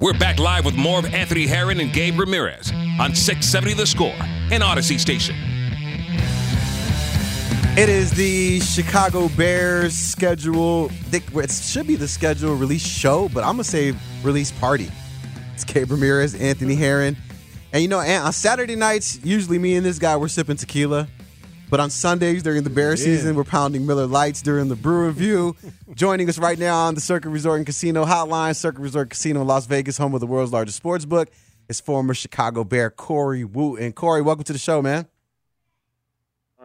We're back live with more of Anthony Herron and Gabe Ramirez on 670 The Score and Audacy Station. It is the Chicago Bears schedule. It should be the schedule release show, but I'm gonna say release party. It's Gabe Ramirez, Anthony Herron, and you know, on Saturday nights, usually me and this guy we're sipping tequila. But on Sundays during the bear season, we're pounding Miller Lites during the Brew Review. Joining us right now on the Circa Resort and Casino Hotline, Circa Resort Casino in Las Vegas, home of the world's largest sports book, is former Chicago Bear Corey Wootton. Corey, welcome to the show, man.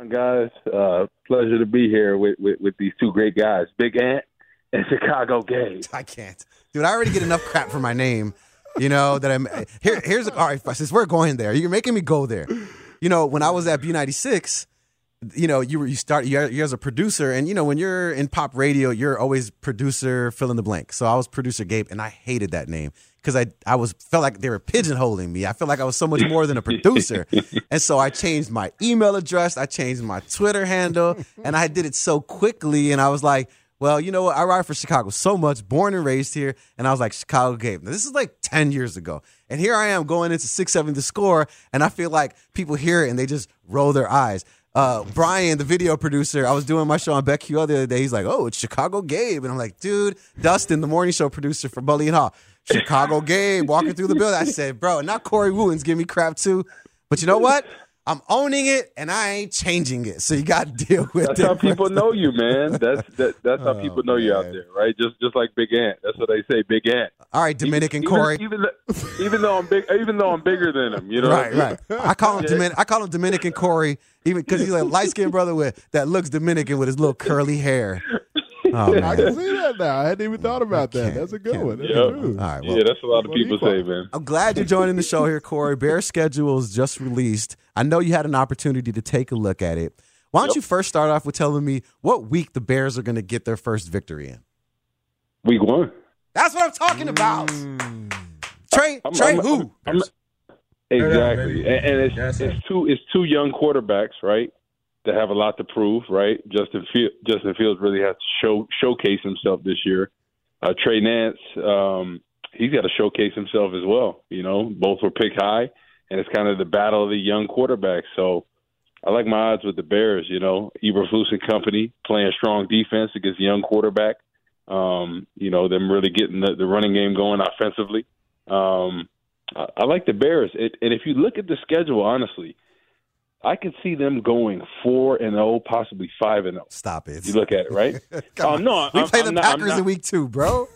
Guys, uh, pleasure to be here with, with, with these two great guys, Big Ant and Chicago Gabe. I can't, dude. I already get enough crap for my name, you know. That I'm here. Here's all right. Since we're going there, you're making me go there. You know, when I was at B96 you know, you you start you as a producer, and you know when you're in pop radio, you're always producer fill in the blank. So I was producer Gabe, and I hated that name because I I was felt like they were pigeonholing me. I felt like I was so much more than a producer, and so I changed my email address, I changed my Twitter handle, and I did it so quickly, and I was like. Well, you know what? I ride for Chicago so much, born and raised here, and I was like Chicago Gabe. Now, this is like ten years ago, and here I am going into six seven to score, and I feel like people hear it and they just roll their eyes uh, Brian, the video producer, I was doing my show on BetQL the other day. He's like, "Oh, it's Chicago Gabe," and I'm like, "Dude, Dustin, the morning show producer for Mully and Haugh, Chicago Gabe, walking through the building." I said, "Bro, not Corey Wootton's give me crap too, but you know what? I'm owning it and I ain't changing it. So you got to deal with that's it. That's how people know you, man. That's that, that's how oh, people know man. you out there, right? Just just like Big Ant. That's what they say, Big Ant. All right, Dominican even, Corey. Even, even, even though I'm big, even though I'm bigger than him, you know. Right, right. I call him yeah. Domin- I call him Dominican Corey, even because he's a light skinned brother with that looks Dominican with his little curly hair. Oh, I can see that now. I hadn't even thought about that. That's a good one. That's yep. All right, well, yeah, that's a lot of people say, man. I'm glad you're joining the show here, Corey. Bear schedules just released. I know you had an opportunity to take a look at it. Why don't yep. you first start off with telling me what week the Bears are going to get their first victory in? Week one. That's what I'm talking about. Mm. Trey, I'm, Trey, I'm, who? I'm, exactly, and, and it's, it's two it's two young quarterbacks, right? That have a lot to prove, right? Justin Field, Justin Fields really has to show showcase himself this year. Uh, Trey Lance, um, he's got to showcase himself as well. You know, both were picked high and it's kind of the battle of the young quarterbacks. So I like my odds with the Bears. You know, Eberflus and company playing strong defense against young quarterback. Um, you know, them really getting the, the running game going offensively. Um, I, I like the Bears, it, and if you look at the schedule, honestly, I could see them going four and zero, oh, possibly five and zero. Oh. Stop it! You look at it, right? um, no, we I'm, play the I'm Packers not, in week two, bro.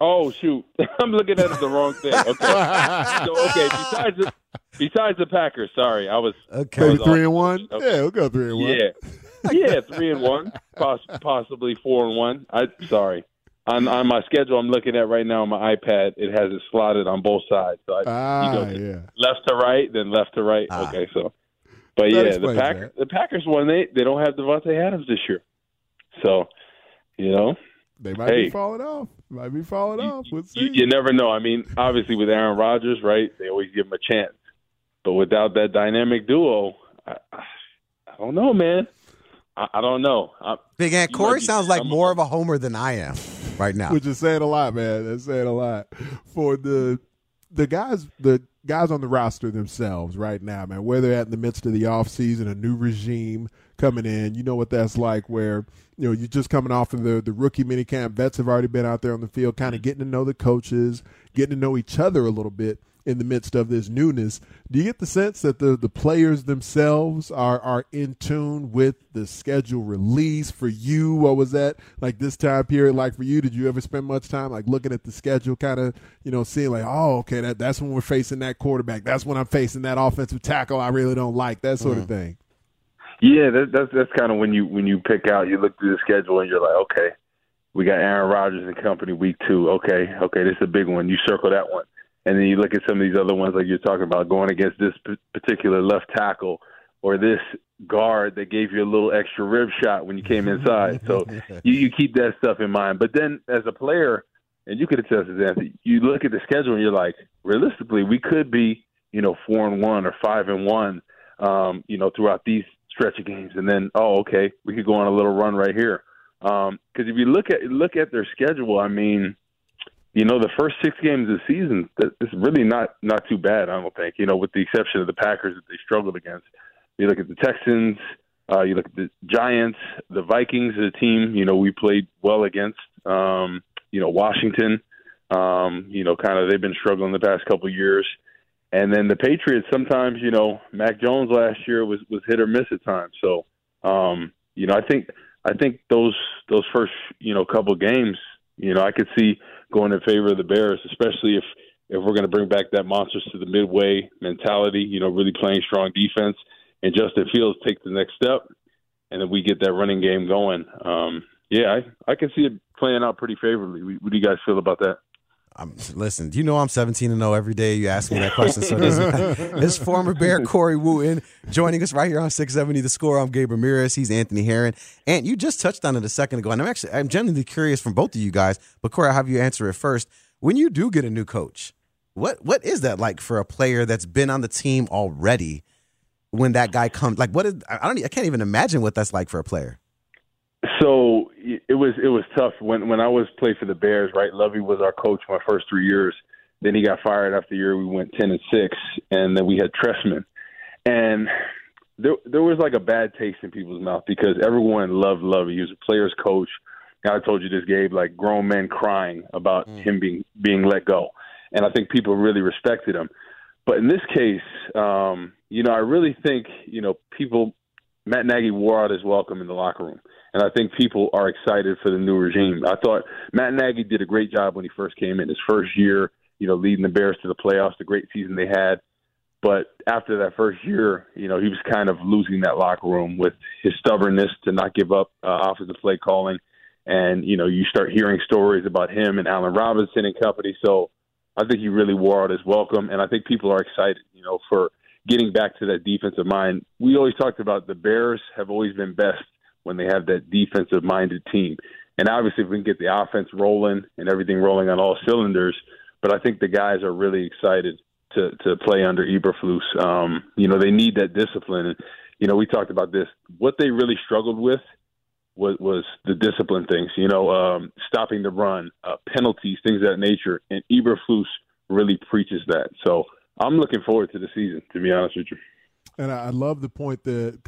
Oh shoot, I'm looking at the wrong thing. Okay, so, okay. Besides the besides the Packers, sorry, I was okay. I was three and one. Okay. Yeah, we'll go three and one. Yeah, yeah, three and one, poss- possibly four and one. I sorry. On on my schedule, I'm looking at right now on my iPad. It has it slotted on both sides. So I, ah, you go yeah. left to right, then left to right. Ah. Okay, so, but that yeah, the Packers, the Packers won. They they don't have Davante Adams this year, so you know they might hey, be falling off. Might be falling you, off. We'll you, you, never know. I mean, obviously with Aaron Rodgers, right? They always give him a chance, but without that dynamic duo, I, I don't know, man. I, I don't know. I, Big Ant Corey sounds like more of a homer than I am right now. Which is saying a lot, man. That's saying a lot for the the guys. The guys on the roster themselves right now, man, where they're at in the midst of the offseason, a new regime coming in. You know what that's like where, you know, you're just coming off of the, the rookie minicamp. Vets have already been out there on the field, kind of getting to know the coaches, getting to know each other a little bit in the midst of this newness. Do you get the sense that the, the players themselves are, are in tune with the schedule release for you? What was that like this time period like for you? Did you ever spend much time like looking at the schedule, kind of, you know, seeing like, oh, okay, that, that's when we're facing that quarterback. That's when I'm facing that offensive tackle I really don't like, that sort mm. of thing. Yeah, that, that's that's kind of when you when you pick out, you look through the schedule and you're like, okay, we got Aaron Rodgers and company week two. Okay, okay, this is a big one. You circle that one and then you look at some of these other ones like you're talking about going against this particular left tackle or this guard that gave you a little extra rib shot when you came inside. So you, you keep that stuff in mind. But then as a player, and you could attest to that, you look at the schedule and you're like, realistically, we could be, you know, four and one or five and one, um, you know, throughout these stretch of games. And then, oh, okay, we could go on a little run right here. Because um, if you look at look at their schedule, I mean, you know, the first six games of the season, it's really not not too bad. I don't think. You know, with the exception of the Packers that they struggled against. You look at the Texans, uh, you look at the Giants, the Vikings, the team. You know, we played well against. Um, you know, Washington. Um, you know, kind of they've been struggling the past couple of years. And then the Patriots. Sometimes, you know, Mac Jones last year was was hit or miss at times. So, um, you know, I think I think those those first you know couple games you know, I could see going in favor of the Bears, especially if if we're going to bring back that monsters to the midway mentality. You know, really playing strong defense, and Justin Fields take the next step, and then we get that running game going. Um, yeah, I I can see it playing out pretty favorably. What do you guys feel about that? I'm, listen, you know I'm 17 and 0 every day. You ask me that question. So this, this former Bear Corey Wootton joining us right here on 670 The Score. I'm Gabe Ramirez. He's Anthony Herron. And you just touched on it a second ago. And I'm actually I'm genuinely curious from both of you guys. But Corey, I'll have you answer it first. When you do get a new coach, what what is that like for a player that's been on the team already? When that guy comes, like what is I don't I can't even imagine what that's like for a player. So it was it was tough when when I was played for the Bears. Right, Lovie was our coach my first three years. Then he got fired after the year we went ten and six, and then we had Trestman, and there there was like a bad taste in people's mouth because everyone loved Lovie. He was a player's coach. I told you this, Gabe, like grown men crying about mm. him being being let go, and I think people really respected him. But in this case, um, you know, I really think you know people. Matt Nagy wore out his welcome in the locker room and I think people are excited for the new regime. I thought Matt Nagy did a great job when he first came in his first year, you know, leading the Bears to the playoffs, the great season they had. But after that first year, you know, he was kind of losing that locker room with his stubbornness to not give up uh, offensive play calling. And, you know, you start hearing stories about him and Allen Robinson and company. So I think he really wore out his welcome. And I think people are excited, you know, for getting back to that defensive mind. We always talked about the Bears have always been best when they have that defensive minded team. And obviously, if we can get the offense rolling and everything rolling on all cylinders, but I think the guys are really excited to to play under Eberflus. Um, you know, they need that discipline. And you know, we talked about this. What they really struggled with was was the discipline things. You know, um, stopping the run, uh, penalties, things of that nature. And Eberflus really preaches that. So I'm looking forward to the season. To be honest with you. And I love the point that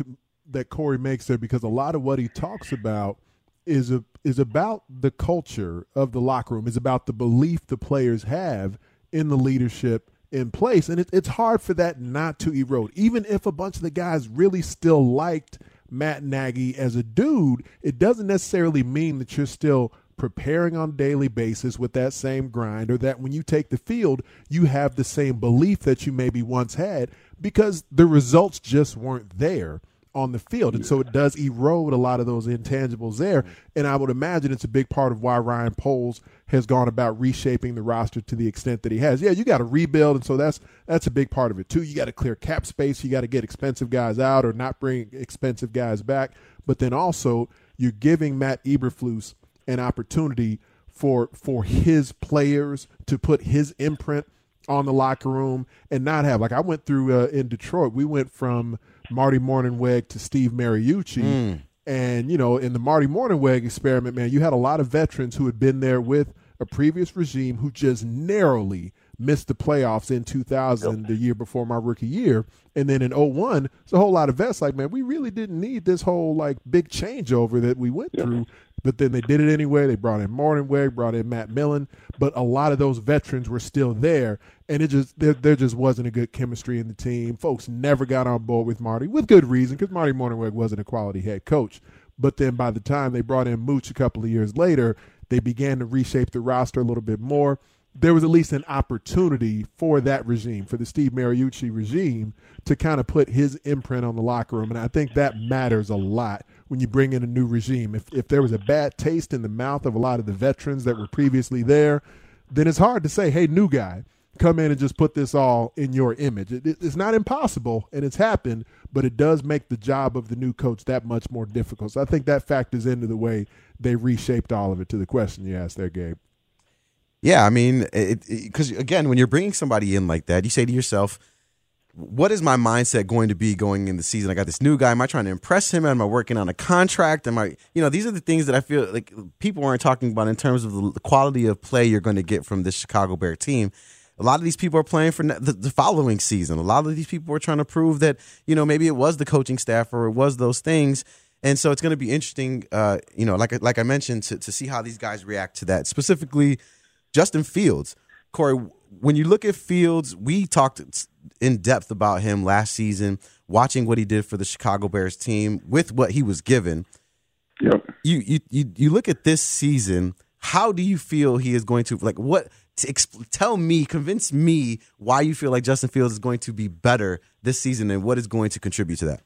that Corey makes there because a lot of what he talks about is a, is about the culture of the locker room, is about the belief the players have in the leadership in place, and it, it's hard for that not to erode. Even if a bunch of the guys really still liked Matt Nagy as a dude, it doesn't necessarily mean that you're still preparing on a daily basis with that same grind or that when you take the field you have the same belief that you maybe once had because the results just weren't there on the field. And so it does erode a lot of those intangibles there. And I would imagine it's a big part of why Ryan Poles has gone about reshaping the roster to the extent that he has. Yeah, you got to rebuild, and so that's that's a big part of it too. You got to clear cap space. You got to get expensive guys out or not bring expensive guys back. But then also you're giving Matt Eberflus an opportunity for for his players to put his imprint on the locker room and not have like I went through uh, in Detroit. We went from Marty Mornhinweg to Steve Mariucci. Mm. And, you know, in the Marty Mornhinweg experiment, man, you had a lot of veterans who had been there with a previous regime who just narrowly missed the playoffs in 2000, the year before my rookie year. And then in 01, it's a whole lot of vets like, man, we really didn't need this whole like big changeover that we went through. But then they did it anyway. They brought in Mornhinweg, brought in Matt Millen, but a lot of those veterans were still there, and it just there, there just wasn't a good chemistry in the team. Folks never got on board with Marty with good reason because Marty Mornhinweg wasn't a quality head coach. But then by the time they brought in Mooch a couple of years later, they began to reshape the roster a little bit more. There was at least an opportunity for that regime, for the Steve Mariucci regime, to kind of put his imprint on the locker room. And I think that matters a lot when you bring in a new regime. If, if there was a bad taste in the mouth of a lot of the veterans that were previously there, then it's hard to say, hey, new guy, come in and just put this all in your image. It, it, it's not impossible, and it's happened, but it does make the job of the new coach that much more difficult. So I think that factors into the way they reshaped all of it to the question you asked there, Gabe. Yeah, I mean, because again, when you're bringing somebody in like that, you say to yourself, what is my mindset going to be going in the season? I got this new guy. Am I trying to impress him? Am I working on a contract? Am I, you know, these are the things that I feel like people aren't talking about in terms of the quality of play you're going to get from this Chicago Bear team. A lot of these people are playing for the, following season. A lot of these people are trying to prove that, you know, maybe it was the coaching staff or it was those things. And so it's going to be interesting, uh, you know, like like I mentioned, to, to see how these guys react to that. Specifically, Justin Fields. Corey, when you look at Fields, we talked in depth about him last season, watching what he did for the Chicago Bears team with what he was given. Yep. You you you, you look at this season. How do you feel he is going to like what? To exp- tell me, convince me why you feel like Justin Fields is going to be better this season, and what is going to contribute to that.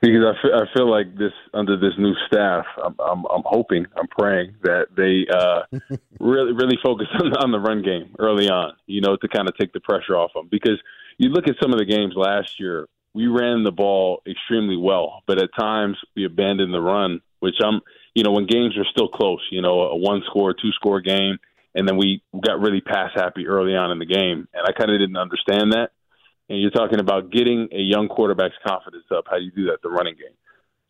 Because I feel, I feel like this under this new staff, I'm, I'm, I'm hoping, I'm praying that they uh, really really focus on, on the run game early on. You know, to kind of take the pressure off them. Because you look at some of the games last year, we ran the ball extremely well, but at times we abandoned the run. Which I'm, you know, when games are still close, you know, a one score, two score game, and then we got really pass happy early on in the game, and I kind of didn't understand that and you're talking about getting a young quarterback's confidence up. How do you do that? The running game.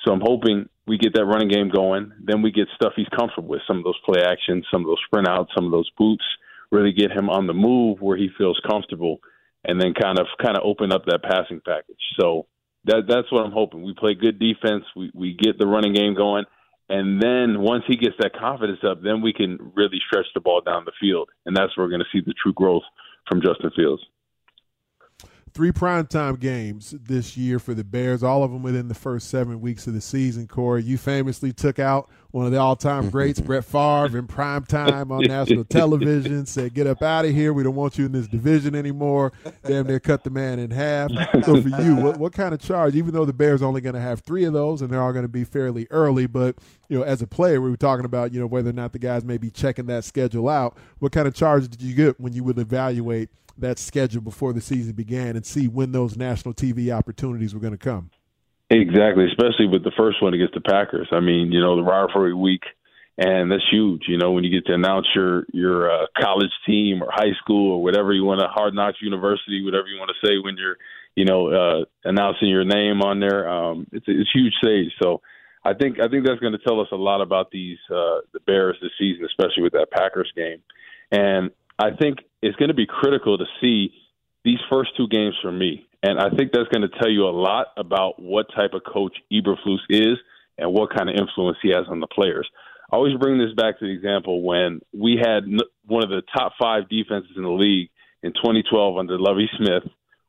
So I'm hoping we get that running game going. Then we get stuff he's comfortable with, some of those play actions, some of those sprint outs, some of those boots. Really get him on the move where he feels comfortable, and then kind of kind of open up that passing package. So that that's what I'm hoping. We play good defense. We we get the running game going, and then once he gets that confidence up, then we can really stretch the ball down the field, and that's where we're going to see the true growth from Justin Fields three primetime games this year for the Bears, all of them within the first seven weeks of the season. Corey, you famously took out one of the all-time greats, Brett Favre, in prime time on national television. Said, "Get up out of here. We don't want you in this division anymore." Damn near cut the man in half. So for you, what, what kind of charge? Even though the Bears only going to have three of those, and they're all going to be fairly early, but you know, as a player, we were talking about you know whether or not the guys may be checking that schedule out. What kind of charge did you get when you would evaluate? That schedule before the season began and see when those national TV opportunities were going to come. Exactly, especially with the first one against the Packers. I mean, you know, the rivalry week, and that's huge. You know, when you get to announce your your uh, college team or high school or whatever you want to, Hard Knocks University, whatever you want to say when you're, you know, uh, announcing your name on there. Um, it's it's huge stage. So. I think I think that's going to tell us a lot about these uh, the Bears this season, especially with that Packers game. And I think it's going to be critical to see these first two games for me. And I think that's going to tell you a lot about what type of coach Eberflus is and what kind of influence he has on the players. I always bring this back to the example when we had one of the top five defenses in the league in 2012 under Lovie Smith.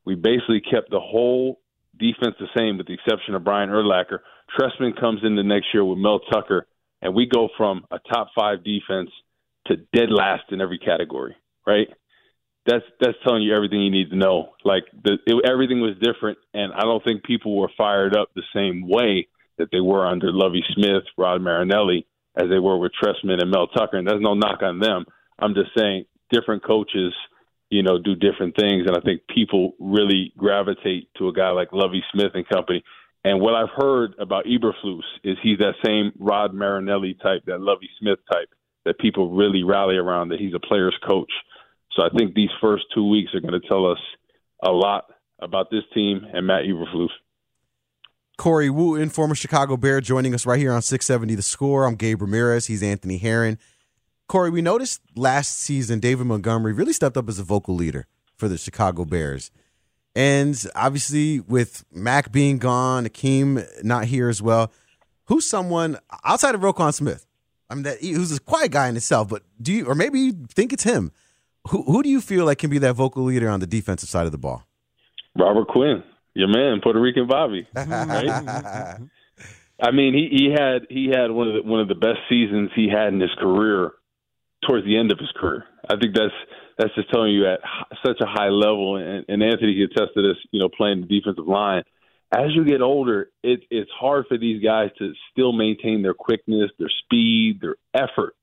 We basically kept the whole defense the same with the exception of Brian Urlacher. Trestman comes in the next year with Mel Tucker, and we go from a top five defense – to dead last in every category, right? That's that's telling you everything you need to know. Like the, it, everything was different, and I don't think people were fired up the same way that they were under Lovie Smith, Rod Marinelli, as they were with Trestman and Mel Tucker. And there's no knock on them. I'm just saying different coaches, you know, do different things, and I think people really gravitate to a guy like Lovie Smith and company. And what I've heard about Eberflus is he's that same Rod Marinelli type, that Lovie Smith type that people really rally around that he's a player's coach. So I think these first two weeks are going to tell us a lot about this team and Matt Eberflus. Corey Wootton, former Chicago Bear, joining us right here on 670 The Score. I'm Gabe Ramirez. He's Anthony Herron. Corey, we noticed last season David Montgomery really stepped up as a vocal leader for the Chicago Bears. And obviously, with Mack being gone, Akiem not here as well, who's someone outside of Roquan Smith? I mean, that who's a quiet guy in itself, but do you, or maybe you think it's him? Who, who do you feel like can be that vocal leader on the defensive side of the ball? Robert Quinn, your man, Puerto Rican Bobby. Right? I mean, he, he had he had one of the one of the best seasons he had in his career towards the end of his career. I think that's that's just telling you at such a high level. And, and Anthony can attest to this. You know, playing the defensive line. As you get older, it, it's hard for these guys to still maintain their quickness, their speed, their effort.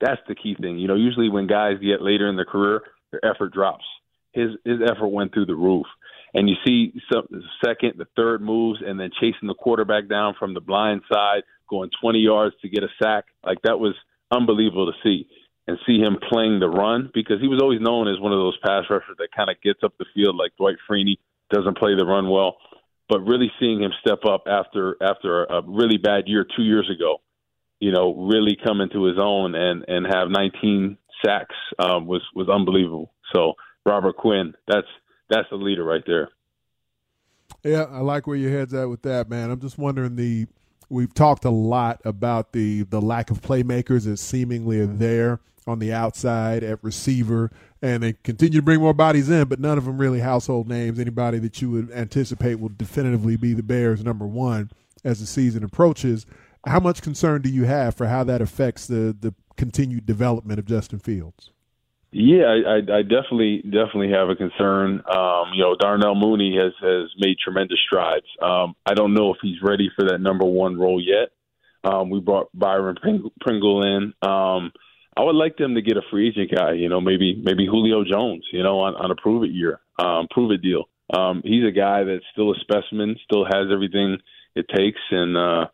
That's the key thing. You know, usually when guys get later in their career, their effort drops. His his effort went through the roof and you see some the second, the third moves, and then chasing the quarterback down from the blind side, going 20 yards to get a sack. Like that was unbelievable to see, and see him playing the run because he was always known as one of those pass rushers that kind of gets up the field like Dwight Freeney doesn't play the run well, but really seeing him step up after after a really bad year two years ago, you know, really come into his own and and have 19 sacks um, was was unbelievable. So Robert Quinn, that's that's the leader right there. Yeah, I like where your head's at with that, man. I'm just wondering the we've talked a lot about the the lack of playmakers that seemingly are there on the outside at receiver, and they continue to bring more bodies in, but none of them really household names. Anybody that you would anticipate will definitively be the Bears' number one as the season approaches. How much concern do you have for how that affects the the continued development of Justin Fields? Yeah, I, I definitely definitely have a concern. Um, you know, Darnell Mooney has has made tremendous strides. Um, I don't know if he's ready for that number one role yet. Um, we brought Byron Pringle in. Um, I would like them to get a free agent guy. You know, maybe maybe Julio Jones. You know, on, on a prove it year, um, prove it deal. Um, he's a guy that's still a specimen, still has everything it takes, and uh,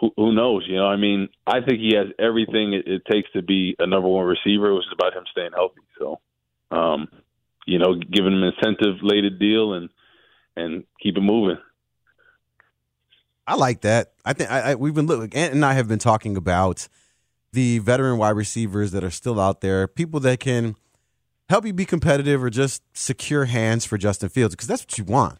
who, who knows? You know, I mean, I think he has everything it, it takes to be a number one receiver. It was about him staying healthy. So, um, you know, giving him an incentive lated deal and and keep it moving. I like that. I think I, I, we've been looking. And I have been talking about the veteran wide receivers that are still out there, people that can help you be competitive or just secure hands for Justin Fields because that's what you want.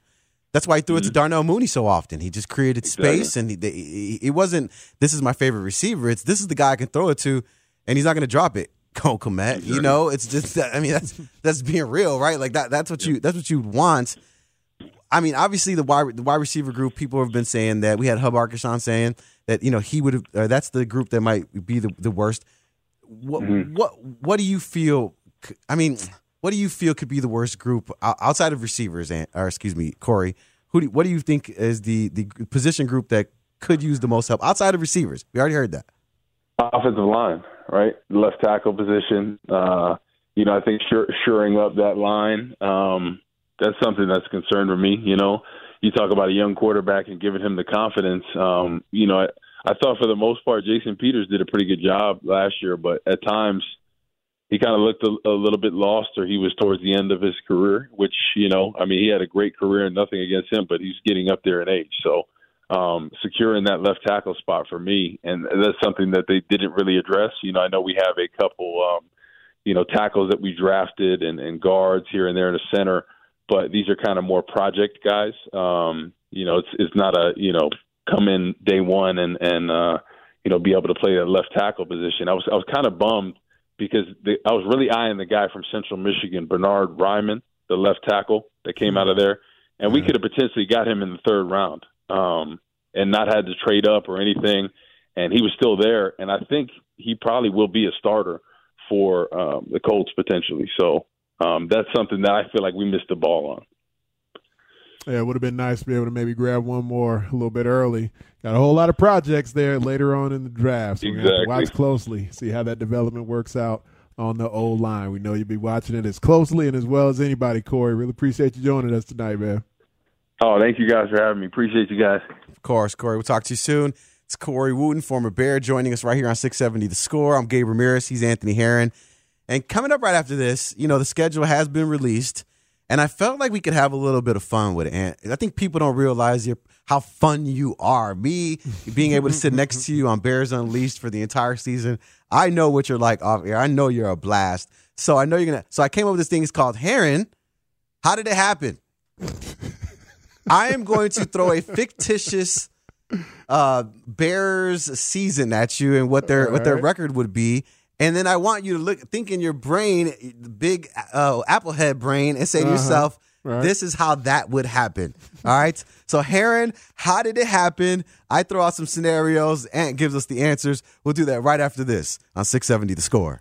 That's why he threw it to mm-hmm. Darnell Mooney so often. He just created space, and he, it wasn't. This is my favorite receiver. It's this is the guy I can throw it to, and he's not going to drop it. Cole Kmet, you know, it's just. I mean, that's that's being real, right? Like that. That's what you. That's what you want. I mean, obviously the wide the wide receiver group. People have been saying that we had Hub Arkush on saying that you know he would have. that's the group that might be the the worst. What mm-hmm. what what do you feel? I mean what do you feel could be the worst group outside of receivers? And Or excuse me, Corey. Who? Do, what do you think is the the position group that could use the most help outside of receivers? We already heard that. Offensive line, right? Left tackle position. Uh, you know, I think sure, shoring up that line. Um, that's something that's concerned concern for me. You know, you talk about a young quarterback and giving him the confidence. Um, you know, I, I thought for the most part Jason Peters did a pretty good job last year, but at times he kind of looked a, a little bit lost, or he was towards the end of his career. Which you know, I mean, he had a great career, and nothing against him, but he's getting up there in age. So um, securing that left tackle spot for me, and that's something that they didn't really address. You know, I know we have a couple, um, you know, tackles that we drafted and, and guards here and there in the center, but these are kind of more project guys. Um, you know, it's it's not a you know come in day one and and uh, you know be able to play that left tackle position. I was I was kind of bummed because the, I was really eyeing the guy from Central Michigan, Bernard Raimann, the left tackle that came out of there, and we could have potentially got him in the third round um, and not had to trade up or anything. And he was still there, and I think he probably will be a starter for um, the Colts potentially. So um, that's something that I feel like we missed the ball on. Yeah, it would have been nice to be able to maybe grab one more a little bit early. Got a whole lot of projects there later on in the draft. So exactly. watch closely, see how that development works out on the old line. We know you'll be watching it as closely and as well as anybody, Corey. Really appreciate you joining us tonight, man. Oh, thank you guys for having me. Appreciate you guys. Of course, Corey. We'll talk to you soon. It's Corey Wootton, former Bear, joining us right here on 670 The Score. I'm Gabe Ramirez. He's Anthony Herron. And coming up right after this, you know, the schedule has been released. And I felt like we could have a little bit of fun with it. And I think people don't realize how fun you are. Me being able to sit next to you on Bears Unleashed for the entire season, I know what you're like off air. I know you're a blast. So I know you're gonna. So I came up with this thing. It's called Herron. How did it happen? I am going to throw a fictitious uh, Bears season at you and what their All what their right. record would be, and then I want you to look think in your brain, the big uh, Applehead brain, and say to Uh-huh. yourself, Right. "This is how that would happen." All right. So Herron, how did it happen? I throw out some scenarios. Ant gives us the answers. We'll do that right after this on 670 The Score.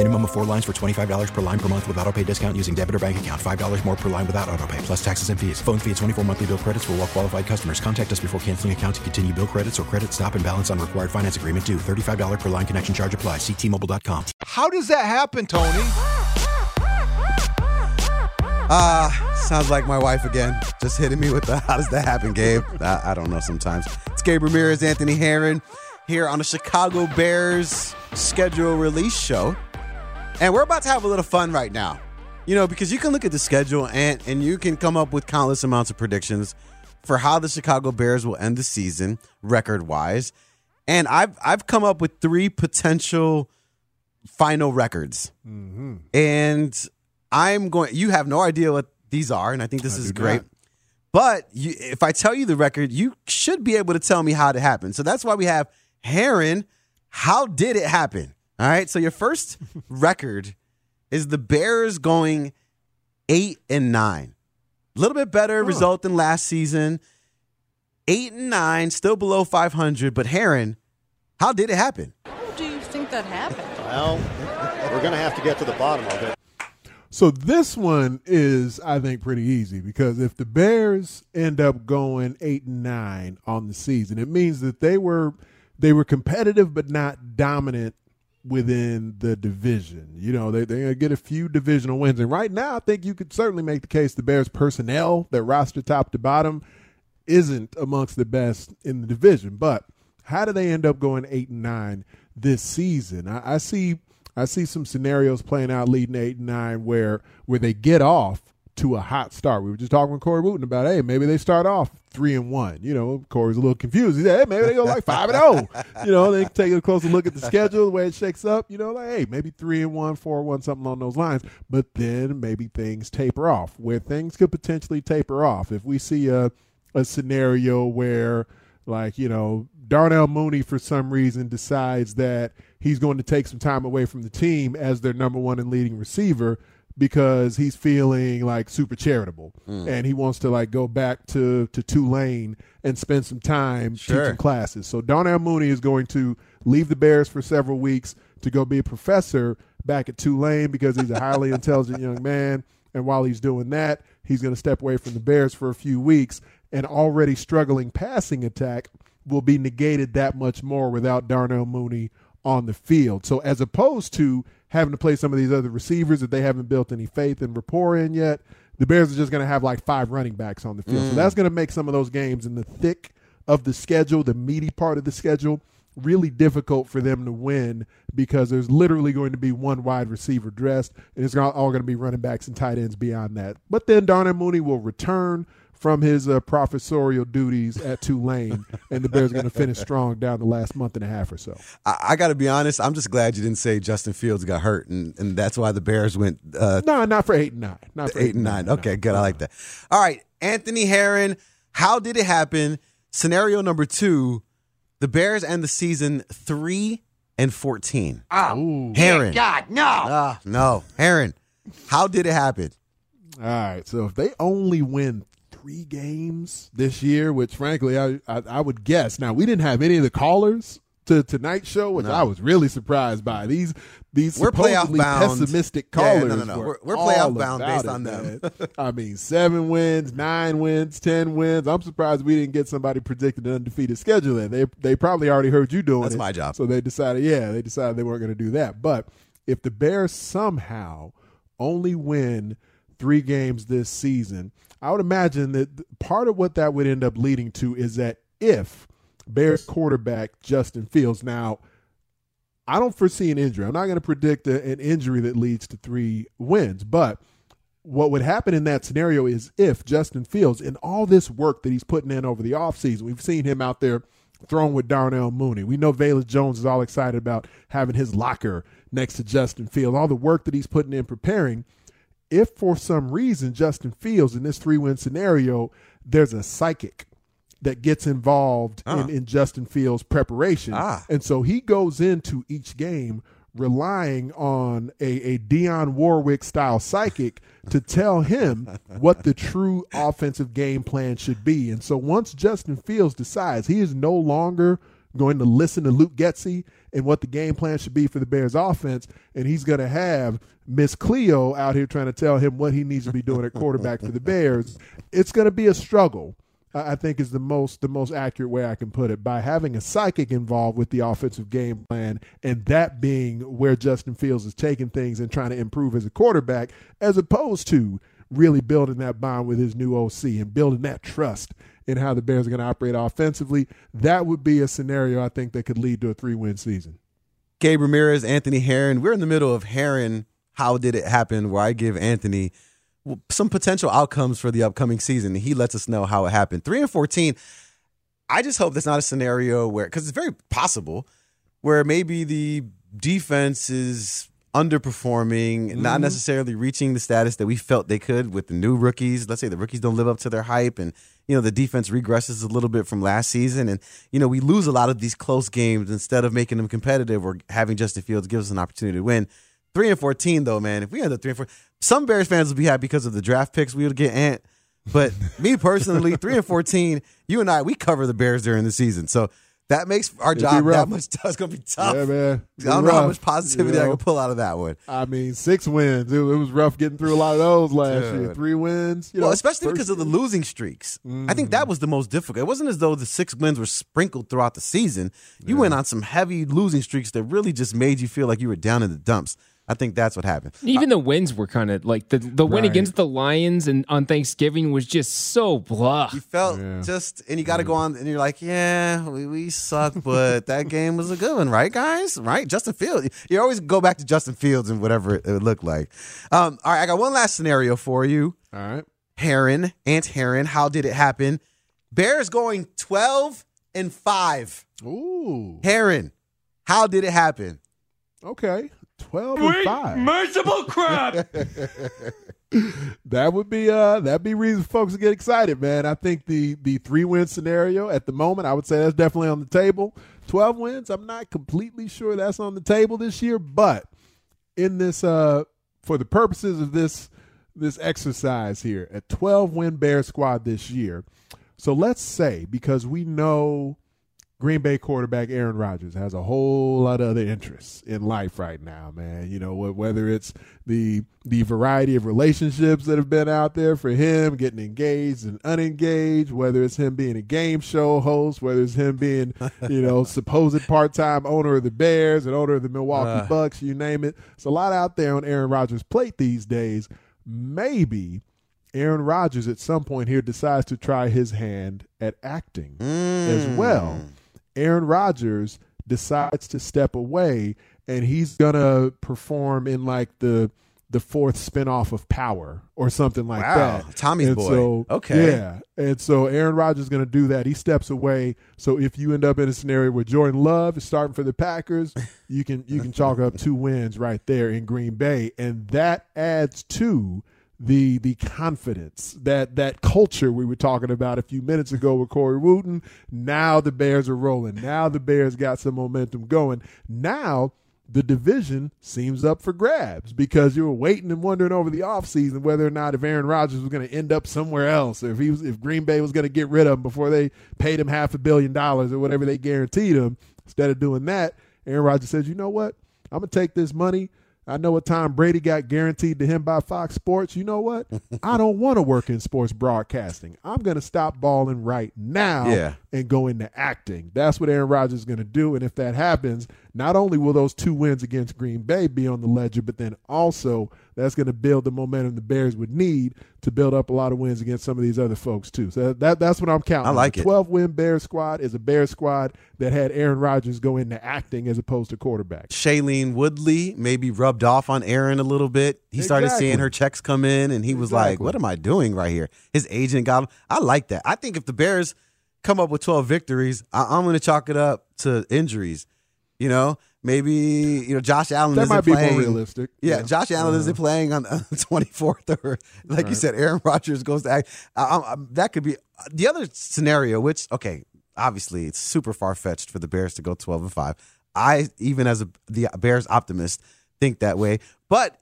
Minimum of four lines for $25 per line per month with auto pay discount using debit or bank account. $5 more per line without auto pay, plus taxes and fees. Phone fee at 24 monthly bill credits for all well qualified customers. Contact us before canceling account to continue bill credits or credit stop and balance on required finance agreement due. $35 per line connection charge apply. Ctmobile.com. How does that happen, Tony? Ah, sounds like my wife again. Just hitting me with the how does that happen, Gabe? I, I don't know sometimes. It's Gabe Ramirez, Anthony Herron here on the Chicago Bears schedule release show. And we're about to have a little fun right now. You know, because you can look at the schedule and, and you can come up with countless amounts of predictions for how the Chicago Bears will end the season record wise. And I've I've come up with three potential final records. And I'm going you have no idea what these are, and I think this is great. not. But you, if I tell you the record, you should be able to tell me how it happened. So that's why we have Herron. How did it happen? All right. So your first record is the Bears going eight and nine. A little bit better result than last season. Eight and nine, still below 500. But Herron, how did it happen? How do you think that happened? Well, we're going to have to get to the bottom of it. So this one is, I think, pretty easy because if the Bears end up going eight and nine on the season, it means that they were they were competitive but not dominant within the division. You know, they they're gonna get a few divisional wins, and right now, I think you could certainly make the case the Bears personnel, their roster top to bottom, isn't amongst the best in the division. But how do they end up going eight and nine this season? I, I see I see some scenarios playing out leading eight and nine where where they get off to a hot start. We were just talking with Corey Wootton about, hey, maybe they start off three and one. You know, Corey's a little confused. He said, hey, maybe they go like five and oh. You know, they take a closer look at the schedule, the way it shakes up. You know, like hey, maybe three and one, four and one, something along those lines. But then maybe things taper off. Where things could potentially taper off if we see a a scenario where like you know Darnell Mooney, for some reason, decides that he's going to take some time away from the team as their number one and leading receiver because he's feeling like super charitable Mm. and he wants to like go back to to Tulane and spend some time Sure. teaching classes. So Darnell Mooney is going to leave the Bears for several weeks to go be a professor back at Tulane because he's a highly intelligent young man. And while he's doing that, he's going to step away from the Bears for a few weeks. An already struggling passing attack will be negated that much more without Darnell Mooney on the field. So as opposed to having to play some of these other receivers that they haven't built any faith and rapport in yet, the Bears are just going to have like five running backs on the field. So Mm. that's going to make some of those games in the thick of the schedule, the meaty part of the schedule, really difficult for them to win because there's literally going to be one wide receiver dressed, and it's all all going to be running backs and tight ends beyond that. But then Darnell Mooney will return from his uh, professorial duties at Tulane, and the Bears are going to finish strong down the last month and a half or so. I, I got to be honest. I'm just glad you didn't say Justin Fields got hurt, and, and that's why the Bears went uh, No, not for eight and nine. Not for eight and nine. Okay, good. I like that. All right, Anthony Herron. How did it happen? Scenario number two: the Bears end the season three and fourteen. Oh, Herron. God, no. Ah, no, Herron. How did it happen? All right. So if they only win three games this year, which frankly I I, I would guess. Now we didn't have any of the callers to tonight's show, which No. I was really surprised by. These these We're supposedly bound. pessimistic Yeah, callers. no, no, no. were We're- we're all playoff bound about based it, on them. I mean, seven wins, nine wins, ten wins. I'm surprised we didn't get somebody predicted an undefeated schedule. There, they they probably already heard you doing That's it. my job. So they decided, yeah, they decided they weren't going to do that. But if the Bears somehow only win three games this season, I would imagine that part of what that would end up leading to is that if Bears quarterback Justin Fields now. I don't foresee an injury. I'm not going to predict a, an injury that leads to three wins, but what would happen in that scenario is if Justin Fields, in all this work that he's putting in over the offseason, we've seen him out there throwing with Darnell Mooney. We know Velus Jones is all excited about having his locker next to Justin Fields, all the work that he's putting in preparing. If for some reason Justin Fields in this three win scenario, there's a psychic that gets involved Ah. in, in Justin Fields' preparation. Ah. And so he goes into each game relying on a, a Dionne Warwick style psychic to tell him what the true offensive game plan should be. And so once Justin Fields decides he is no longer going to listen to Luke Getsy and what the game plan should be for the Bears offense, and he's going to have Miss Cleo out here trying to tell him what he needs to be doing at quarterback for the Bears, it's going to be a struggle. I think is the most the most accurate way I can put it by having a psychic involved with the offensive game plan and that being where Justin Fields is taking things and trying to improve as a quarterback as opposed to really building that bond with his new OC and building that trust in how the Bears are going to operate offensively that would be a scenario I think that could lead to a 3-win season. Gabe Ramirez, Anthony Herron. We're in the middle of Herron. How did it happen? Where I give Anthony some potential outcomes for the upcoming season. He lets us know how it happened. Three and fourteen. I just hope that's not a scenario where, because it's very possible, where maybe the defense is underperforming, not Mhm. necessarily reaching the status that we felt they could with the new rookies. Let's say the rookies don't live up to their hype, and you know the defense regresses a little bit from last season, and you know we lose a lot of these close games instead of making them competitive or having Justin Fields give us an opportunity to win. Three and fourteen, though, man. If we end up three and four, some Bears fans will be happy because of the draft picks we would get. Ant, but me personally, three and fourteen, you and I, we cover the Bears during the season, so that makes our It'd job that much. It's gonna be tough. Yeah, man. I don't know how much positivity you I can pull out of that one. I mean, six wins. It, it was rough getting through a lot of those last year. Three wins. You well, know, especially because of the losing streaks. I think that mm. was the most difficult. It wasn't as though the six wins were sprinkled throughout the season. You went on some heavy losing streaks that really just made you feel like you were down in the dumps. I think that's what happened. Even the wins were kind of like the the win against the Lions and on Thanksgiving was just so blah. You felt just, and you got to go on, and you're like, yeah, we, we suck, but that game was a good one, right, guys? Right? Justin Fields. You always go back to Justin Fields and whatever it, it looked like. Um, all right, I got one last scenario for you. All right. Herron, Ant Herron, how did it happen? Bears going 12 and 5. Ooh. Herron, how did it happen? Okay. 12 and 5. merciful crap. that would be uh that'd be reason for folks to get excited, man. I think the the three win scenario at the moment, I would say that's definitely on the table. Twelve wins, I'm not completely sure that's on the table this year, but in this uh for the purposes of this this exercise here, a 12 win Bear squad this year. So let's say because we know Green Bay quarterback Aaron Rodgers has a whole lot of other interests in life right now, man. You know, whether it's the the variety of relationships that have been out there for him, getting engaged and unengaged, whether it's him being a game show host, whether it's him being, you know, supposed part-time owner of the Bears and owner of the Milwaukee uh. Bucks, you name it. It's a lot out there on Aaron Rodgers' plate these days. Maybe Aaron Rodgers at some point here decides to try his hand at acting mm. as well Aaron Rodgers decides to step away and he's gonna perform in like the the fourth spinoff of Power or something like wow. that. Tommy's and boy. So, okay. Yeah. And so Aaron Rodgers is going to do that. He steps away. So if you end up in a scenario where Jordan Love is starting for the Packers, you can you can chalk up two wins right there in Green Bay, and that adds to the the confidence that that culture we were talking about a few minutes ago with Corey Wootton. Now the Bears are rolling. Now the Bears got some momentum going. Now the division seems up for grabs because you were waiting and wondering over the offseason whether or not if Aaron Rodgers was going to end up somewhere else or if he was if Green Bay was going to get rid of him before they paid him half a billion dollars or whatever they guaranteed him. Instead of doing that, Aaron Rodgers says, "You know what? I'm going to take this money I know what Tom Brady got guaranteed to him by Fox Sports. You know what? I don't want to work in sports broadcasting. I'm going to stop balling right now yeah. and go into acting. That's what Aaron Rodgers is going to do. And if that happens, not only will those two wins against Green Bay be on the ledger, but then also that's going to build the momentum the Bears would need to build up a lot of wins against some of these other folks too. So that that's what I'm counting. I like the it. 12 win Bears squad is a Bears squad that had Aaron Rodgers go into acting as opposed to quarterback. Shailene Woodley maybe rubbed off on Aaron a little bit. He started seeing her checks come in, and he was like, "What am I doing right here?" His agent got him. I like that. I think if the Bears come up with 12 victories, I- I'm going to chalk it up to injuries. You know, maybe you know Josh Allen That might be more realistic. Yeah, Yeah. Josh Allen Uh-huh. isn't playing on the 24th, or like you said, Aaron Rodgers goes to act. I, I, I- that could be the other scenario. Which okay, obviously it's super far fetched for the Bears to go 12 and five. I even as a the Bears optimist think that way, but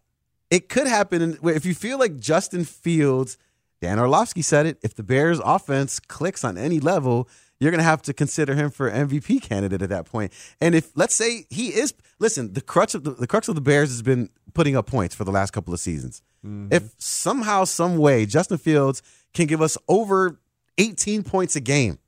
it could happen if you feel like Justin Fields. Dan Orlovsky said it. If the Bears offense clicks on any level, you're going to have to consider him for MVP candidate at that point. And if let's say he is, listen, the crutch of the, the crux of the Bears has been putting up points for the last couple of seasons. Mm-hmm. If somehow, some way, Justin Fields can give us over 18 points a game,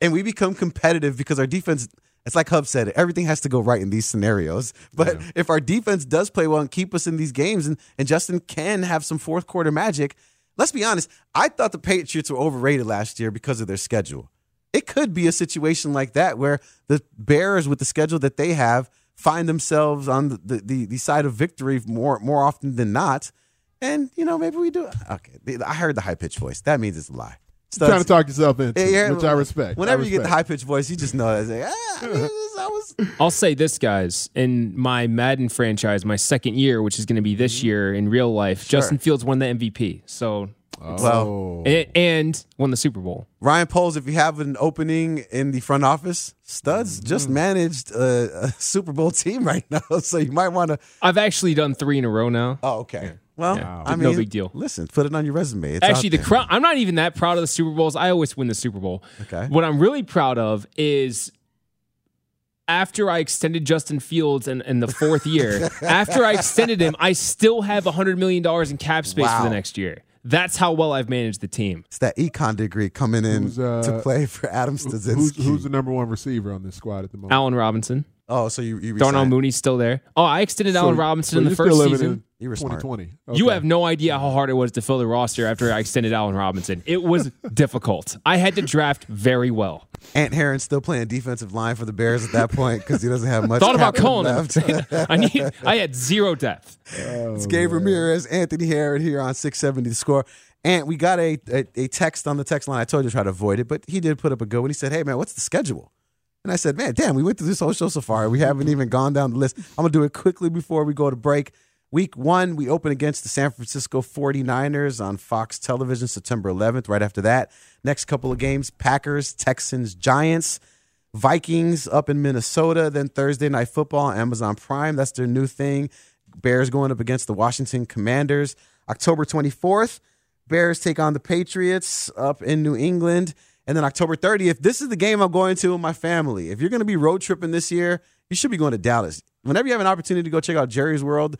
and we become competitive because our defense. It's like Hub said, everything has to go right in these scenarios. But if our defense does play well and keep us in these games, and, and Justin can have some fourth quarter magic, let's be honest. I thought the Patriots were overrated last year because of their schedule. It could be a situation like that where the Bears, with the schedule that they have, find themselves on the, the, the, the side of victory more more often than not. And you know, maybe we do. Okay, I heard the high pitched voice. That means it's a lie. You're trying to talk yourself into, it, Yeah, which I respect. Whenever I you get the respect. high pitched voice, you just know it's like, ah, I, mean, this- I was. I'll say this, guys. In my Madden franchise, my second year, which is going to be this Mm-hmm. year in real life, Justin Fields won the MVP. So, Well, oh. and, and won the Super Bowl. Ryan Poles, if you have an opening in the front office, Studs mm-hmm. just managed a, a Super Bowl team right now, so you might want to. I've actually done three in a row now. Oh, okay. Well, Yeah, I no big deal. Listen, put it on your resume. It's Actually, the there. crown. I'm not even that proud of the Super Bowls. I always win the Super Bowl. Okay. What I'm really proud of is after I extended Justin Fields in, in the fourth year, after I extended him, I still have $100 million in cap space for the next year. That's how well I've managed the team. It's that econ degree coming in uh, to play for Adam Stasinski. Who's, who's the number one receiver on this squad at the moment? Allen Robinson. oh, so you, you Darnell resigned. Mooney's still there. Oh, I extended So- Allen Robinson so in the first living season. In You were smart. 2020. You have no idea how hard it was to fill the roster after I extended Allen Robinson. It was difficult. I had to draft very well. Ant Herron's still playing defensive line for the Bears at that point because he doesn't have much. Thought about capital calling him. left. I need. I had zero depth. Oh, it's Gabe Ramirez, Anthony Herron here on 670 The Score. And we got a, a, a text on the text line. I told you to try to avoid it, but he did put up a good one. He said, Hey, man, what's the schedule? And I said, Man, damn, we went through this whole show so far. We haven't even gone down the list. I'm going to do it quickly before we go to break. Week one, we open against the San Francisco 49ers on Fox Television September 11th. Right after that, next couple of games Packers, Texans, Giants, Vikings up in Minnesota. Then Thursday Night Football Amazon Prime. That's their new thing. Bears going up against the Washington Commanders. October 24th, Bears take on the Patriots up in New England. And then October 30th, this is the game I'm going to with my family. If you're going to be road tripping this year, you should be going to Dallas. Whenever you have an opportunity to go check out Jerry's World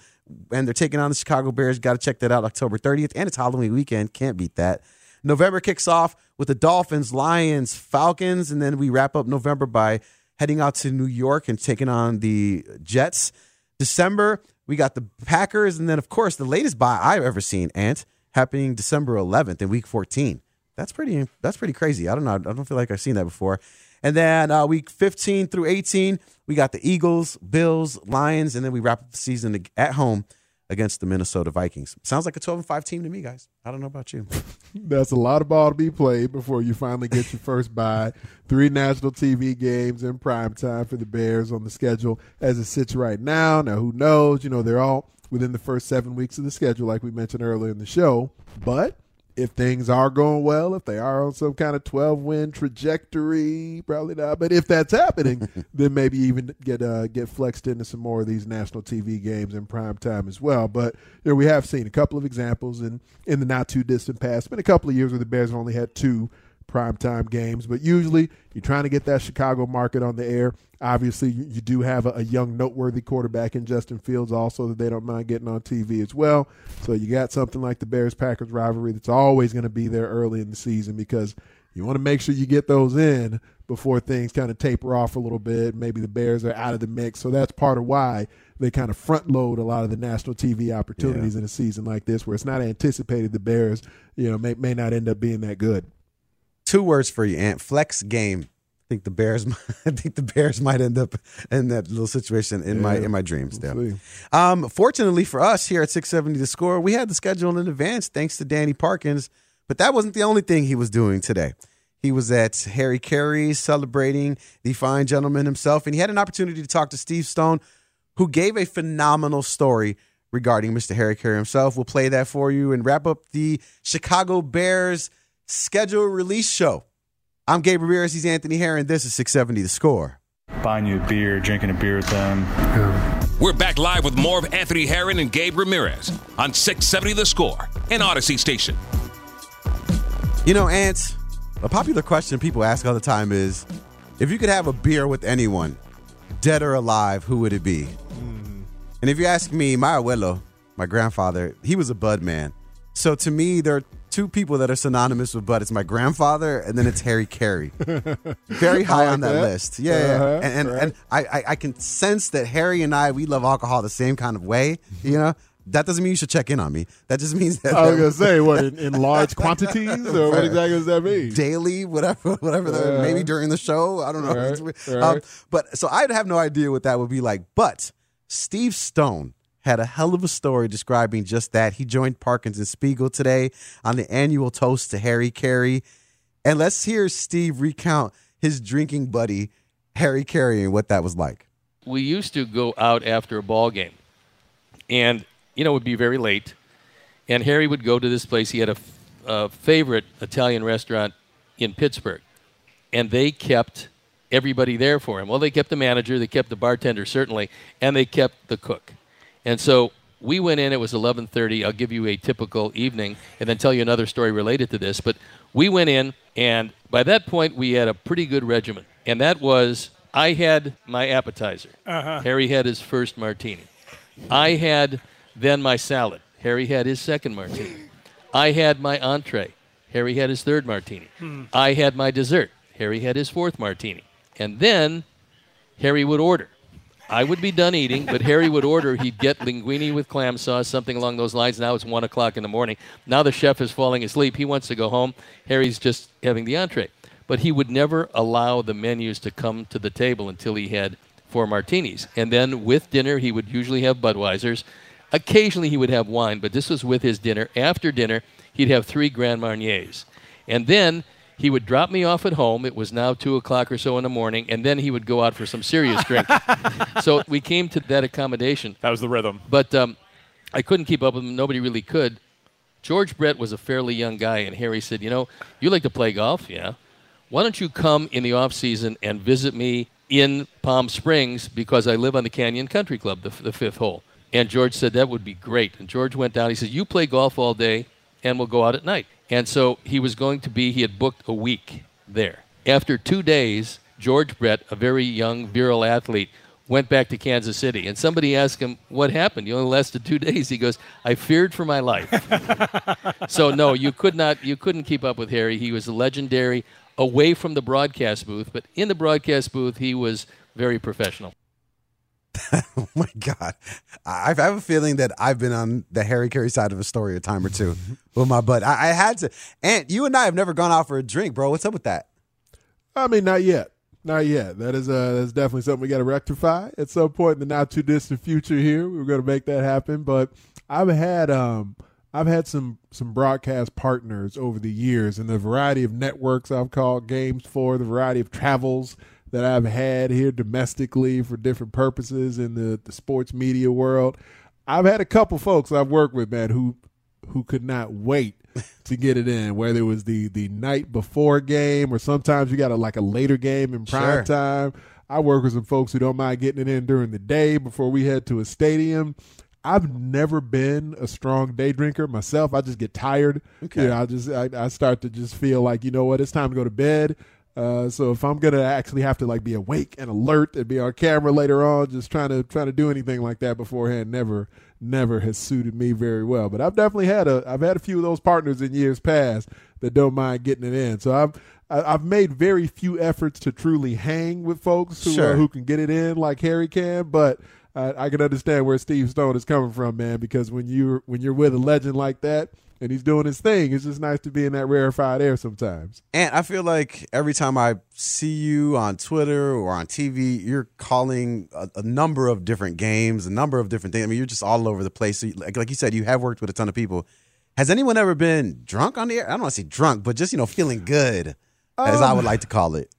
and they're taking on the Chicago Bears, got to check that out October 30th. And it's Halloween weekend. Can't beat that. November kicks off with the Dolphins, Lions, Falcons. And then we wrap up November by heading out to New York and taking on the Jets. December, we got the Packers. And then, of course, the latest bye I've ever seen, Ant, happening December 11th in week 14. That's pretty. That's pretty crazy. I don't know. I don't feel like I've seen that before. And then uh, week 15 through 18, we got the Eagles, Bills, Lions, and then we wrap up the season at home against the Minnesota Vikings. Sounds like a 12 and 5 team to me, guys. I don't know about you. That's a lot of ball to be played before you finally get your first bye. Three national TV games in prime time for the Bears on the schedule as it sits right now. Now, who knows? You know, they're all within the first seven weeks of the schedule, like we mentioned earlier in the show. But if things are going well, if they are on some kind of 12 win trajectory, probably not. But if that's happening, then maybe even get uh, get flexed into some more of these national TV games in prime time as well. But you know, we have seen a couple of examples in, in the not too distant past. It's Been a couple of years where the Bears have only had two primetime games. But usually you're trying to get that Chicago market on the air. Obviously, you, you do have a, a, young, noteworthy quarterback in Justin Fields also that they don't mind getting on TV as well. So you got something like the Bears Packers rivalry that's always going to be there early in the season because you want to make sure you get those in before things kind of taper off a little bit. Maybe the Bears are out of the mix. So that's part of why they kind of front load a lot of the national TV opportunities yeah. in a season like this where it's not anticipated the Bears, you know, may, may not end up being that good. Two words for you, Ant. Flex game. I think the Bears. I think the Bears might end up in that little situation in yeah, my in my dreams. We'll um, fortunately for us here at 670 The Score, we had the schedule in advance thanks to Danny Parkins. But that wasn't the only thing he was doing today. He was at Harry Caray's celebrating the fine gentleman himself, and he had an opportunity to talk to Steve Stone, who gave a phenomenal story regarding Mr. Harry Caray himself. We'll play that for you and wrap up the Chicago Bears schedule release show. I'm Gabe Ramirez. He's Anthony Herron. This is 670 The Score. Buying you a beer, drinking a beer with them. We're back live with more of Anthony Herron and Gabe Ramirez on 670 The Score and Audacy Station. You know, Ants, a popular question people ask all the time is if you could have a beer with anyone, dead or alive, who would it be? Mm. And if you ask me, my abuelo, my grandfather, he was a bud man. So to me, there are two people that are synonymous with Bud. It's my grandfather, and then it's Harry Caray. Very high on that, list. Yeah, uh-huh, yeah. And and, right. and I, I, I can sense that Harry and I we love alcohol the same kind of way. You know. That doesn't mean you should check in on me. That just means that I was gonna say what in, in large quantities, or what exactly does that mean? Daily, whatever, whatever. Uh, maybe during the show. I don't know. Right, right. Um, but so I'd have no idea what that would be like. But Steve Stone had a hell of a story describing just that. He joined Parkins and Spiegel today on the annual toast to Harry Caray. And let's hear Steve recount his drinking buddy, Harry Caray, and what that was like. We used to go out after a ball game, and, you know, it would be very late. And Harry would go to this place. He had a, a favorite Italian restaurant in Pittsburgh, and they kept everybody there for him. Well, they kept the manager, they kept the bartender, certainly, and they kept the cook. And so we went in. It was 11:30. I'll give you a typical evening, and then tell you another story related to this. But we went in, and by that point, we had a pretty good regimen, and that was I had my appetizer. Uh-huh. Harry had his first martini. I had then my salad. Harry had his second martini. I had my entree. Harry had his third martini. Hmm. I had my dessert. Harry had his fourth martini. And then Harry would order. I would be done eating, but Harry would order. He'd get linguine with clam sauce, something along those lines. Now it's one o'clock in the morning. Now the chef is falling asleep. He wants to go home. Harry's just having the entree. But he would never allow the menus to come to the table until he had four martinis. And then with dinner, he would usually have Budweisers. Occasionally he would have wine, but this was with his dinner. After dinner, he'd have three Grand Marniers. And then he would drop me off at home. It was now two o'clock or so in the morning, and then he would go out for some serious drink. so we came to that accommodation. That was the rhythm. But um, I couldn't keep up with him. Nobody really could. George Brett was a fairly young guy, and Harry said, "You know, you like to play golf, yeah? Why don't you come in the off season and visit me in Palm Springs because I live on the Canyon Country Club, the, the fifth hole." And George said that would be great. And George went down. He said, "You play golf all day, and we'll go out at night." And so he was going to be. He had booked a week there. After two days, George Brett, a very young, virile athlete, went back to Kansas City. And somebody asked him, What happened? You only lasted two days. He goes, I feared for my life. so no, you could not you couldn't keep up with Harry. He was legendary away from the broadcast booth, but in the broadcast booth he was very professional. oh my God. I I have a feeling that I've been on the Harry Caray side of a story a time or two with my butt. I, I had to. And you and I have never gone out for a drink, bro. What's up with that? I mean, not yet. Not yet. That is uh that's definitely something we got to rectify at some point in the not too distant future. Here, we're going to make that happen. But I've had um I've had some some broadcast partners over the years, and the variety of networks I've called games for, the variety of travels that I've had here domestically for different purposes in the the sports media world. I've had a couple folks I've worked with, man, who who could not wait to get it in, whether it was the the night before game or sometimes you got a like a later game in prime Sure. time. I work with some folks who don't mind getting it in during the day before we head to a stadium. I've never been a strong day drinker myself. I just get tired. Okay. You know, I just I, I start to just feel like you know what, it's time to go to bed. Uh, so if I'm gonna actually have to like be awake and alert and be on camera later on, just trying to trying to do anything like that beforehand, never never has suited me very well. But I've definitely had a I've had a few of those partners in years past that don't mind getting it in. So I've I've made very few efforts to truly hang with folks who uh, Sure. who can get it in like Harry can, but. I I can understand where Steve Stone is coming from, man. Because when you're when you're with a legend like that and he's doing his thing, it's just nice to be in that rarefied air sometimes. And I feel like every time I see you on Twitter or on TV, you're calling a, a number of different games, a number of different things. I mean, you're just all over the place. So, you- like, like you said, you have worked with a ton of people. Has anyone ever been drunk on the air? I don't want to say drunk, but just you know, feeling good, as I Um, would like to call it.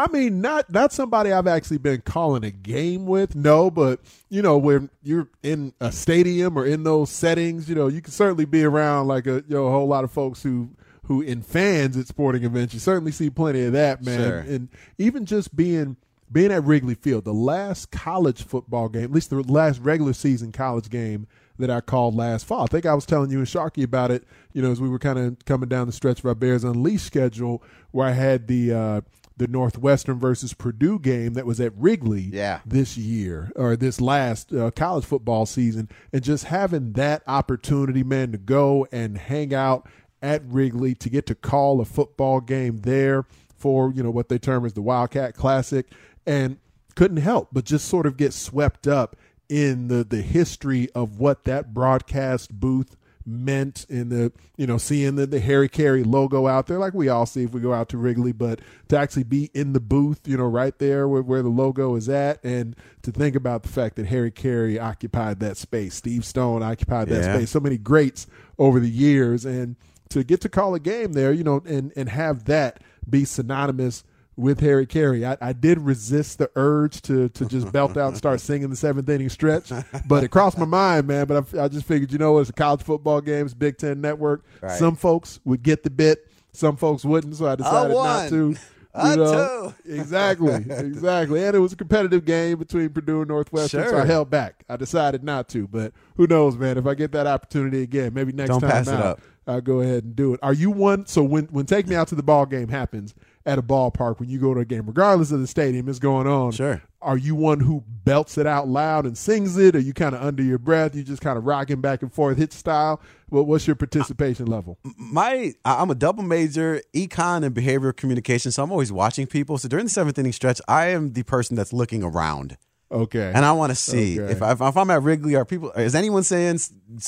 I mean, not not somebody I've actually been calling a game with, no, but you know, when you're in a stadium or in those settings, you know, you can certainly be around like a you know a whole lot of folks who who in fans at sporting events. You certainly see plenty of that, man. Sure. And even just being being at Wrigley Field, the last college football game, at least the last regular season college game that I called last fall. I think I was telling you and Sharky about it, you know, as we were kind of coming down the stretch of our Bears Unleashed schedule, where I had the uh, the Northwestern versus Purdue game that was at Wrigley Yeah. this year or this last uh, college football season, and just having that opportunity, man, to go and hang out at Wrigley to get to call a football game there for you know what they term as the Wildcat Classic, and couldn't help but just sort of get swept up in the the history of what that broadcast booth meant in the you know seeing the, the Harry Caray logo out there like we all see if we go out to Wrigley but to actually be in the booth you know right there where, where the logo is at and to think about the fact that Harry Caray occupied that space Steve Stone occupied that Yeah. space so many greats over the years and to get to call a game there you know and and have that be synonymous with Harry Caray. I, I did resist the urge to to just belt out and start singing the seventh inning stretch, but it crossed my mind, man. But I, I just figured, you know, it's a college football game, it's Big Ten Network. Right. Some folks would get the bit, some folks wouldn't, so I decided not won. to. I You know, too. exactly, exactly. And it was a competitive game between Purdue and Northwestern, so I held back. I decided not to, but who knows, man? If I get that opportunity again, maybe next Don't time pass it out, up. I'll go ahead and do it. Are you one? So when when take me out to the ball game happens at a ballpark when you go to a game, regardless of the stadium is going on. Sure. Are you one who belts it out loud and sings it? Are you kind of under your breath? You just kind of rocking back and forth, hit style. What what's your participation level? my I- I'm a double major, econ and behavioral communication, so I'm always watching people. So during the seventh inning stretch, I am the person that's looking around. Okay. And I want to see Okay. if, I, if I'm at Wrigley, are people? Is anyone saying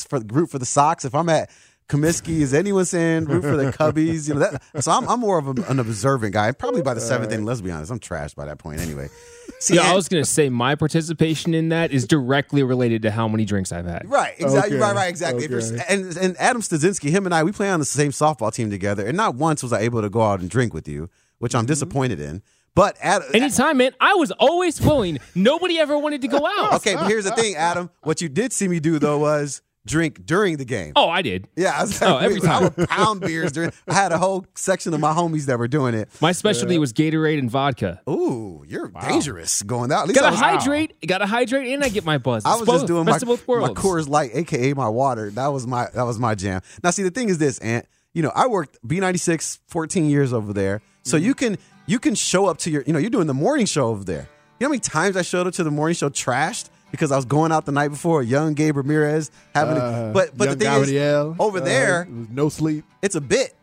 for root for the Sox? If I'm at Comiskey, is anyone saying root for the Cubbies? You know that. So I'm, I'm more of a, an observant guy. Probably by the seventh inning. Let's be honest, I'm trashed by that point anyway. See, yeah, I was gonna say my participation in that is directly related to how many drinks I've had. Right, exactly. Okay, Right, right, exactly. Okay. and and Adam Stasinski, him and I, we play on the same softball team together, and not once was I able to go out and drink with you, which I'm mm-hmm. disappointed in. But at, Anytime, man. I was always willing. Nobody ever wanted to go out. okay, but here's the thing, Adam. What you did see me do though was drink during the game. Oh, I did. Yeah, I, was Oh, every I time. would pound beers during. I had a whole section of my homies that were doing it. My specialty was Gatorade and vodka. Ooh, you're dangerous going out. At least I Gotta hydrate, gotta hydrate, and I get my buzz. I was both- just doing my, best of both my. Coors Light, aka my water. That was my that was my jam. Now, see, the thing is this, Ant. You know, I worked B96 14 years over there, so Mm-hmm. you can you can show up to your. You know, you're doing the morning show over there. You know how many times I showed up to the morning show trashed because I was going out the night before. Young Gabe Ramirez having, Uh, a, but but the thing Gabrielle, is, over uh, there, no sleep. it's a bit.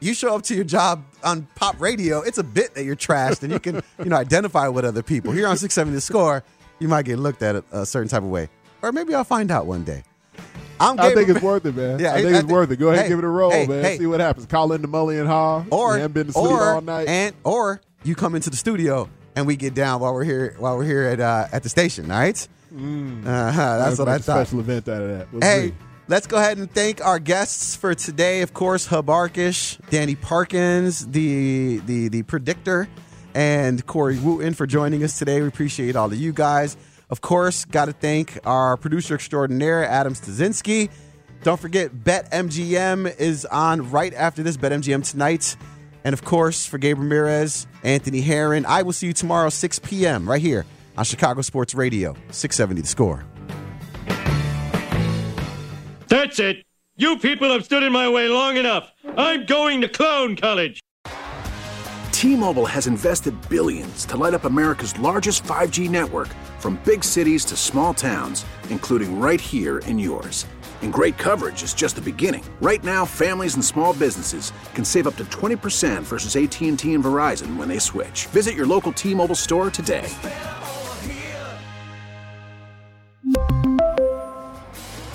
You show up to your job on pop radio, it's a bit that you're trashed, and you can you know identify with other people. Here on 670 The Score, you might get looked at a, a certain type of way, or maybe I'll find out one day. I'm I Gabe think it's worth it, man. Yeah, I think I it's worth it. Go ahead, hey, give it a roll, hey, man. hey. See what happens. Call in into Mully and Haugh. or you been to sleep or, all night. and or you come into the studio and we get down while we're here while we're here at uh, at the station. All right, Mm. uh-huh, that's what I a thought. Special event out of that. Hey, let's go ahead and thank our guests for today. Of course, Hub Arkush, Danny Parkins, the the the predictor, and Corey Wootton for joining us today. We appreciate all of you guys. Of course, got to thank our producer extraordinaire, Adam Stasinski. Don't forget, BetMGM is on right after this. BetMGM tonight. And of course, for Gabe Ramirez, Anthony Herron, I will see you tomorrow, 6 p.m., right here on Chicago Sports Radio, 670 The Score. That's it. You people have stood in my way long enough. I'm going to clown college. T-Mobile has invested billions to light up America's largest 5G network from big cities to small towns, including right here in yours. And great coverage is just the beginning. Right now, families and small businesses can save up to 20% versus AT&T and Verizon when they switch. Visit your local T-Mobile store today.